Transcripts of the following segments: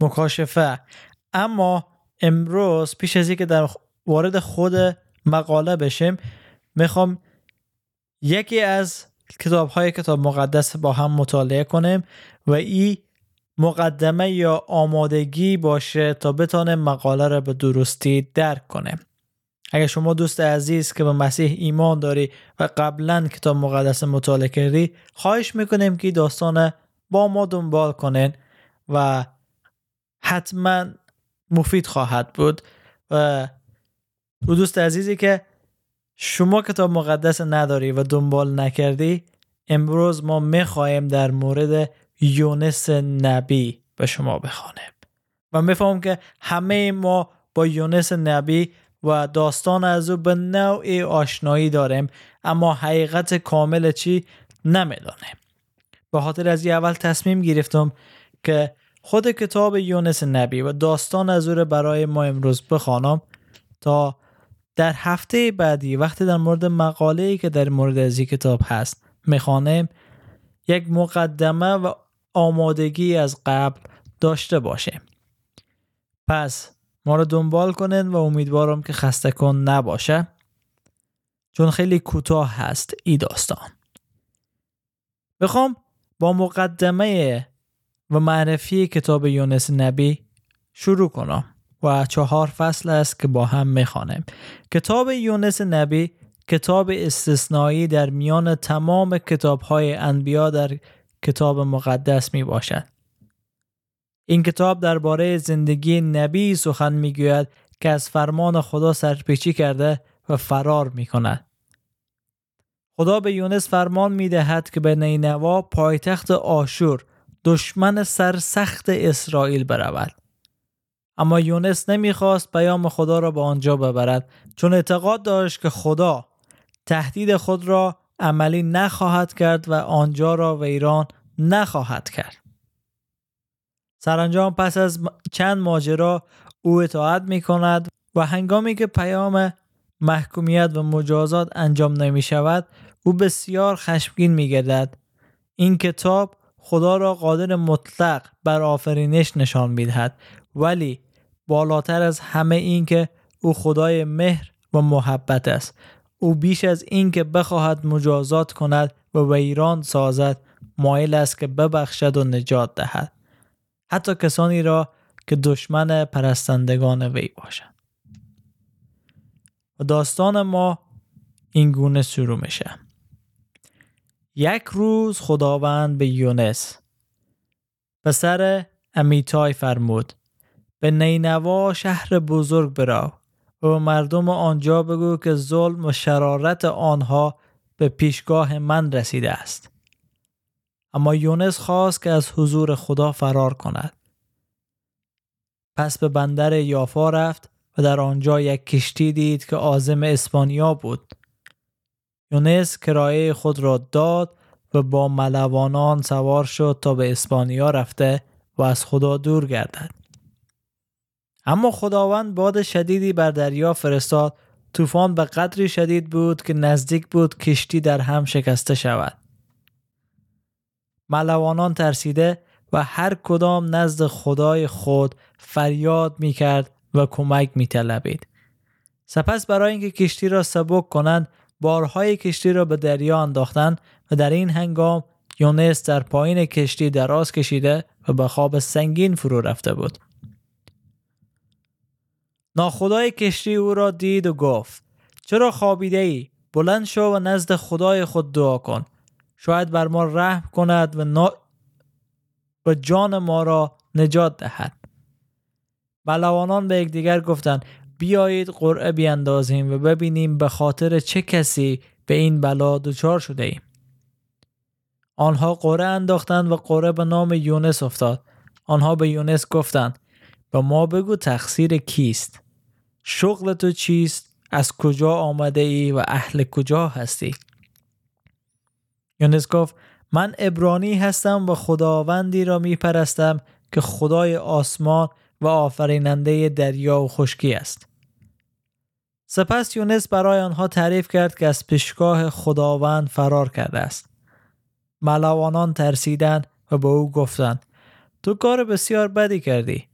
مکاشفه. اما امروز پیش از اینکه در وارد خود مقاله بشیم می‌خوام یکی از کتاب های کتاب مقدس با هم مطالعه کنیم و این مقدمه یا آمادگی باشه تا بتانه مقاله را به درستی درک کنیم. اگر شما دوست عزیز که به مسیح ایمان داری و قبلا کتاب مقدس مطالعه کردی خواهش می‌کنیم که داستان با ما دنبال کنین و حتما مفید خواهد بود. و دوست عزیزی که شما کتاب مقدس نداری و دنبال نکردی امروز ما می‌خواهیم در مورد یونس نبی به شما بخوانیم. و می‌فهمم که همه ما با یونس نبی و داستان از او به نوعی آشنایی داریم اما حقیقت کامل چی نمی‌دانیم. به خاطر از اول تصمیم گرفتم که خود کتاب یونس نبی و داستان از او برای ما امروز بخوانم تا در هفته بعدی وقتی در مورد مقاله ای که در مورد از این کتاب هست می‌خوانیم یک مقدمه و آمادگی از قبل داشته باشیم. پس ما رو دنبال کنید و امیدوارم که خسته کن نباشه چون خیلی کوتاه هست ای داستان. بخوام با مقدمه و معرفی کتاب یونس نبی شروع کنم و چهار فصل است که با هم می‌خوانیم کتاب یونس نبی کتاب استثنایی در میان تمام کتاب های انبیا در کتاب مقدس می باشد. این کتاب درباره زندگی نبی سخن می‌گوید که از فرمان خدا سرپیچی کرده و فرار می کند. خدا به یونس فرمان می دهد که به نینوا پایتخت آشور دشمن سرسخت اسرائیل برود. اما یونس نمی‌خواست پیام خدا را به آنجا ببرد چون اعتقاد داشت که خدا تهدید خود را عملی نخواهد کرد و آنجا را ویران نخواهد کرد. سرانجام پس از چند ماجرا او اطاعت می کند و هنگامی که پیام محکومیت و مجازات انجام نمی شود او بسیار خشمگین می گردد. این کتاب خدا را قادر مطلق بر آفرینش نشان می‌دهد. ولی بالاتر از همه این که او خدای مهر و محبت است. او بیش از این که بخواهد مجازات کند و ویران سازد مایل است که ببخشد و نجات دهد. حتی کسانی را که دشمن پرستندگان وی باشند. و داستان ما این گونه شروع میشه. یک روز خداوند به یونس پسر امیتای فرمود به نینوا شهر بزرگ برو و مردم آنجا بگو که ظلم و شرارت آنها به پیشگاه من رسیده است. اما یونس خواست که از حضور خدا فرار کند. پس به بندر یافا رفت و در آنجا یک کشتی دید که آزم اسپانیا بود. یونس کرایه خود را داد و با ملوانان سوار شد تا به اسپانیا رفته و از خدا دور گردد. اما خداوند باد شدیدی بر دریا فرستاد. طوفان به قدری شدید بود که نزدیک بود کشتی در هم شکسته شود. ملوانان ترسیده و هر کدام نزد خدای خود فریاد می کرد و کمک می طلبید. سپس برای اینکه کشتی را سبک کنند بارهای کشتی را به دریا انداختند و در این هنگام یونس در پایین کشتی دراز کشیده و به خواب سنگین فرو رفته بود. ناخدای کشتی او را دید و گفت چرا خوابیده ای؟ بلند شو و نزد خدای خود دعا کن. شاید بر ما رحم کند و, نا... و جان ما را نجات دهد. بلوانان به یکدیگر گفتند بیایید قرعه بیاندازیم و ببینیم به خاطر چه کسی به این بلا دچار شده ایم. آنها قرعه انداختند و قرعه به نام یونس افتاد. آنها به یونس گفتند به ما بگو تقصیر کیست؟ شغل تو چیست؟ از کجا آمده ای و اهل کجا هستی؟ یونس گفت من ابرانی هستم و خداوندی را می پرستم که خدای آسمان و آفریننده دریا و خشکی است. سپس یونس برای آنها تعریف کرد که از پیشگاه خداوند فرار کرده است. ملوانان ترسیدند و به او گفتند تو کار بسیار بدی کردی.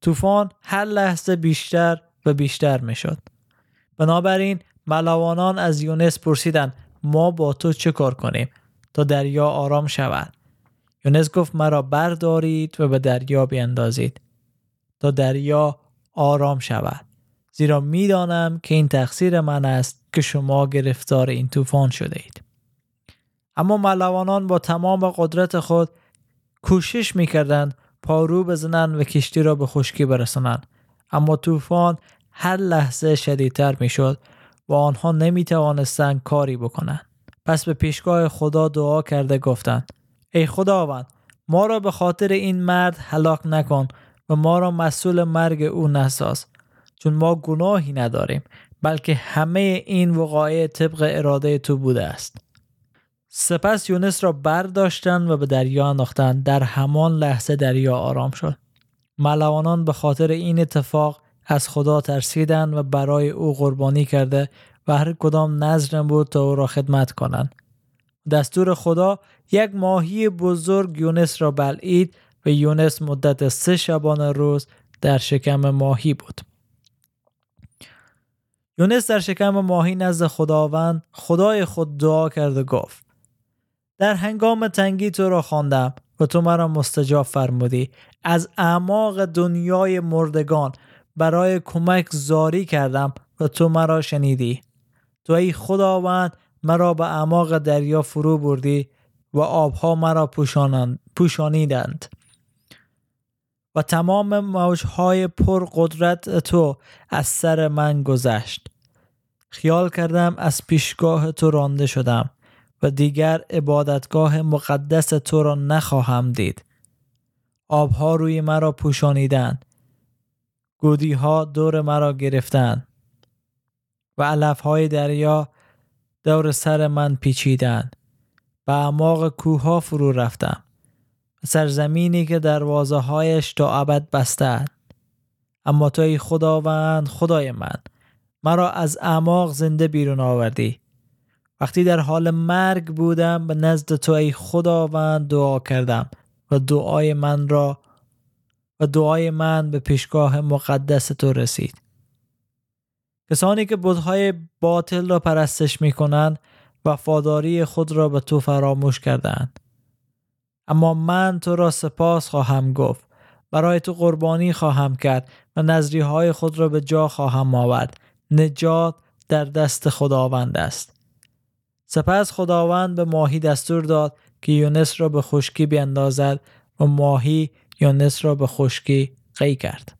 طوفان هر لحظه بیشتر و بیشتر می شد. بنابراین ملوانان از یونس پرسیدند ما با تو چه کار کنیم تا دریا آرام شود یونس گفت مرا بردارید و به دریا بیندازید تا دریا آرام شود زیرا می‌دانم که این تقصیر من است که شما گرفتار این طوفان شده اید. اما ملوانان با تمام قدرت خود کوشش می‌کردند پارو بزنند و کشتی را به خشکی برسانند. اما طوفان هر لحظه شدیدتر می‌شد و آنها نمی توانستند کاری بکنند. پس به پیشگاه خدا دعا کرده گفتند ای خداوند ما را به خاطر این مرد هلاک نکن و ما را مسئول مرگ او نساز. چون ما گناهی نداریم بلکه همه این وقایع طبق اراده تو بوده است سپس یونس را برداشتند و به دریا انداختند در همان لحظه دریا آرام شد ملوانان به خاطر این اتفاق از خدا ترسیدند و برای او قربانی کرده و هر کدام نظر بود تا او را خدمت کنند. دستور خدا یک ماهی بزرگ یونس را بلعید و یونس مدت سه شبانه روز در شکم ماهی بود. یونس در شکم ماهی نزد خداوند خدای خود دعا کرد و گفت در هنگام تنگی تو را خواندم و تو مرا مستجاب فرمودی. از اعماق دنیای مردگان برای کمک زاری کردم و تو مرا شنیدی. تو ای خداوند مرا به اعماق دریا فرو بردی و آبها مرا پوشانیدند. و تمام موجهای پر قدرت تو از سر من گذشت. خیال کردم از پیشگاه تو رانده شدم و دیگر عبادتگاه مقدس تو را نخواهم دید. آبها روی مرا پوشانیدند. گودی ها دور مرا گرفتند. و علف های دریا دور سر من پیچیدند. و اعماق کوه ها فرو رفتم. سرزمینی که دروازه هایش تا ابد بستند اما تو ای خداوند خدای من مرا از اعماق زنده بیرون آوردی وقتی در حال مرگ بودم به نزد تو ای خداوند دعا کردم و دعای من را و دعای من به پیشگاه مقدس تو رسید. کسانی که بودهای باطل را پرستش می کنند وفاداری خود را به تو فراموش کردند. اما من تو را سپاس خواهم گفت برای تو قربانی خواهم کرد و نظری های خود را به جا خواهم آورد نجات در دست خداوند است. سپس خداوند به ماهی دستور داد که یونس را به خشکی بیندازد و ماهی یونس را به خشکی قی کرد.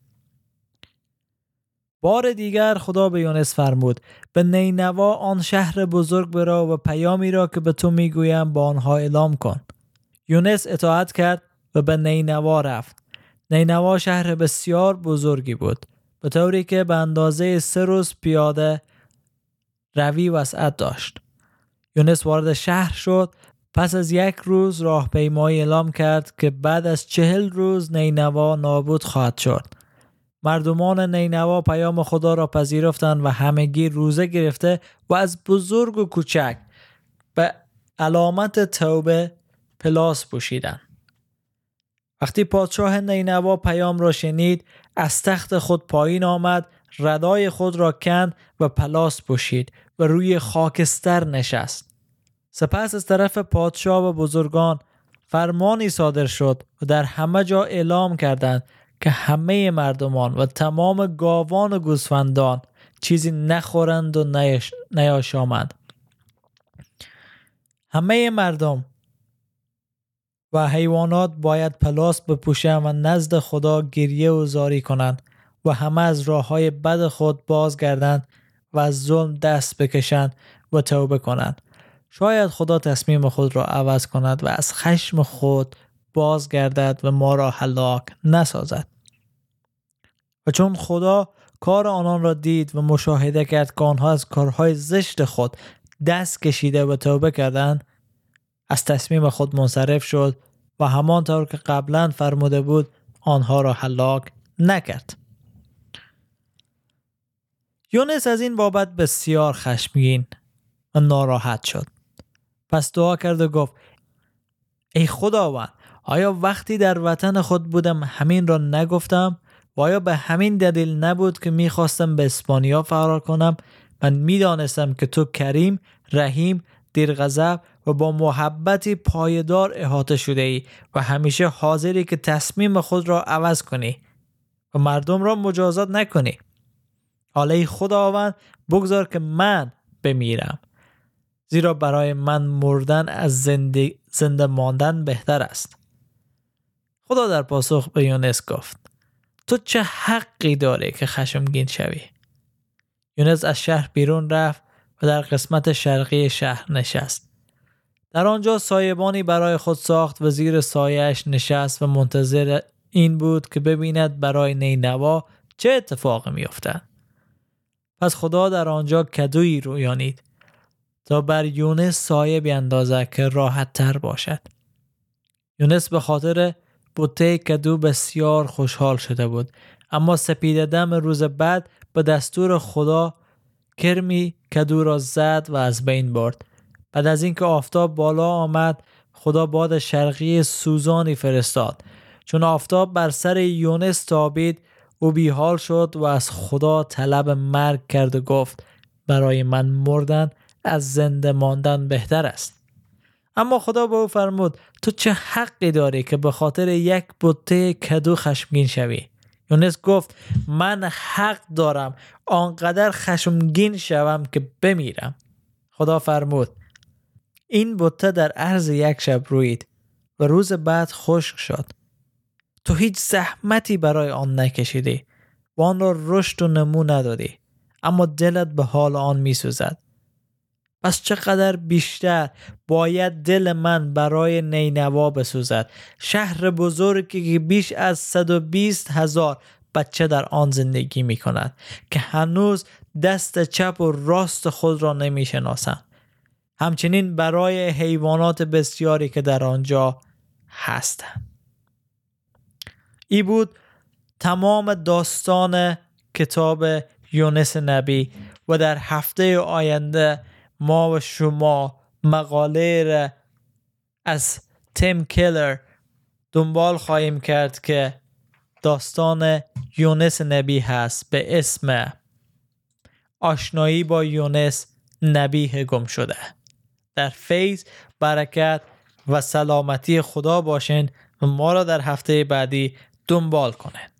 بار دیگر خدا به یونس فرمود به نینوا آن شهر بزرگ برا و پیامی را که به تو می‌گویم با آنها اعلام کن. یونس اطاعت کرد و به نینوا رفت. نینوا شهر بسیار بزرگی بود. به طوری که به اندازه سه روز پیاده روی وسعت داشت. یونس وارد شهر شد پس از یک روز راهپیمایی اعلام کرد که بعد از چهل روز نینوا نابود خواهد شد. مردمان نینوا پیام خدا را پذیرفتند و همگی روزه گرفته و از بزرگ و کوچک به علامت توبه پلاس پوشیدند. وقتی پادشاه نینوا پیام را شنید از تخت خود پایین آمد ردای خود را کند و پلاس پوشید و روی خاکستر نشست. سپس از طرف پادشاه و بزرگان فرمانی صادر شد و در همه جا اعلام کردند که همه مردمان و تمام گاوان و گوسفندان چیزی نخورند و نیاشامند. همه مردم و حیوانات باید پلاس بپوشند و نزد خدا گریه و زاری کنند و همه از راه های بد خود بازگردند و از ظلم دست بکشند و توبه کنند. شاید خدا تصمیم خود را عوض کند و از خشم خود بازگردد و ما را هلاک نسازد. و چون خدا کار آنان را دید و مشاهده کرد که آنها از کارهای زشت خود دست کشیده و توبه کردند از تصمیم خود منصرف شد و همانطور که قبلا فرموده بود آنها را هلاک نکرد. یونس از این بابت بسیار خشمگین و ناراحت شد. پس دعا کرد و گفت ای خداوند آیا وقتی در وطن خود بودم همین را نگفتم؟ و آیا به همین دلیل نبود که می‌خواستم به اسپانیا فرار کنم؟ من می‌دانستم که تو کریم رحیم دیرغضب و با محبتی پایدار احاطه شده ای و همیشه حاضری که تصمیم خود را عوض کنی و مردم را مجازات نکنی. حالا ای خداوند بگذار که من بمیرم. زیرا برای من مردن از زنده, زنده ماندن بهتر است. خدا در پاسخ به یونس گفت تو چه حقی داری که خشمگین شوی؟ یونس از شهر بیرون رفت و در قسمت شرقی شهر نشست. در آنجا سایبانی برای خود ساخت و زیر سایش نشست و منتظر این بود که ببیند برای نینوا چه اتفاقی میافتد. پس خدا در آنجا کدویی رویانید تا بر یونس سایه بیاندازد که راحت تر باشد. یونس به خاطر بوته کدو بسیار خوشحال شده بود اما سپید دم روز بعد به دستور خدا کرمی کدو را زد و از بین برد. بعد از اینکه آفتاب بالا آمد خدا باد شرقی سوزانی فرستاد. چون آفتاب بر سر یونس تابید او بیحال شد و از خدا طلب مرگ کرد و گفت برای من مردن از زنده ماندن بهتر است. اما خدا به او فرمود تو چه حقی داری که به خاطر یک بطه کدو خشمگین شوی؟ یونس گفت من حق دارم آنقدر خشمگین شوم که بمیرم. خدا فرمود این بطه در عرض یک شب روید و روز بعد خشک شد. تو هیچ زحمتی برای آن نکشیدی و آن را رشد و نمو ندادی اما دلت به حال آن می سوزد پس چقدر بیشتر باید دل من برای نینوا بسوزد. شهر بزرگی که بیش از 120 هزار بچه در آن زندگی می کند که هنوز دست چپ و راست خود را نمی شناسند همچنین برای حیوانات بسیاری که در آنجا هستند. ای بود تمام داستان کتاب یونس نبی و در هفته آینده ما و شما مقاله را از تیم کلر دنبال خواهیم کرد که داستان یونس نبی هست به اسم آشنایی با یونس نبی گم شده. در فیض برکت و سلامتی خدا باشین. و ما را در هفته بعدی دنبال کنید.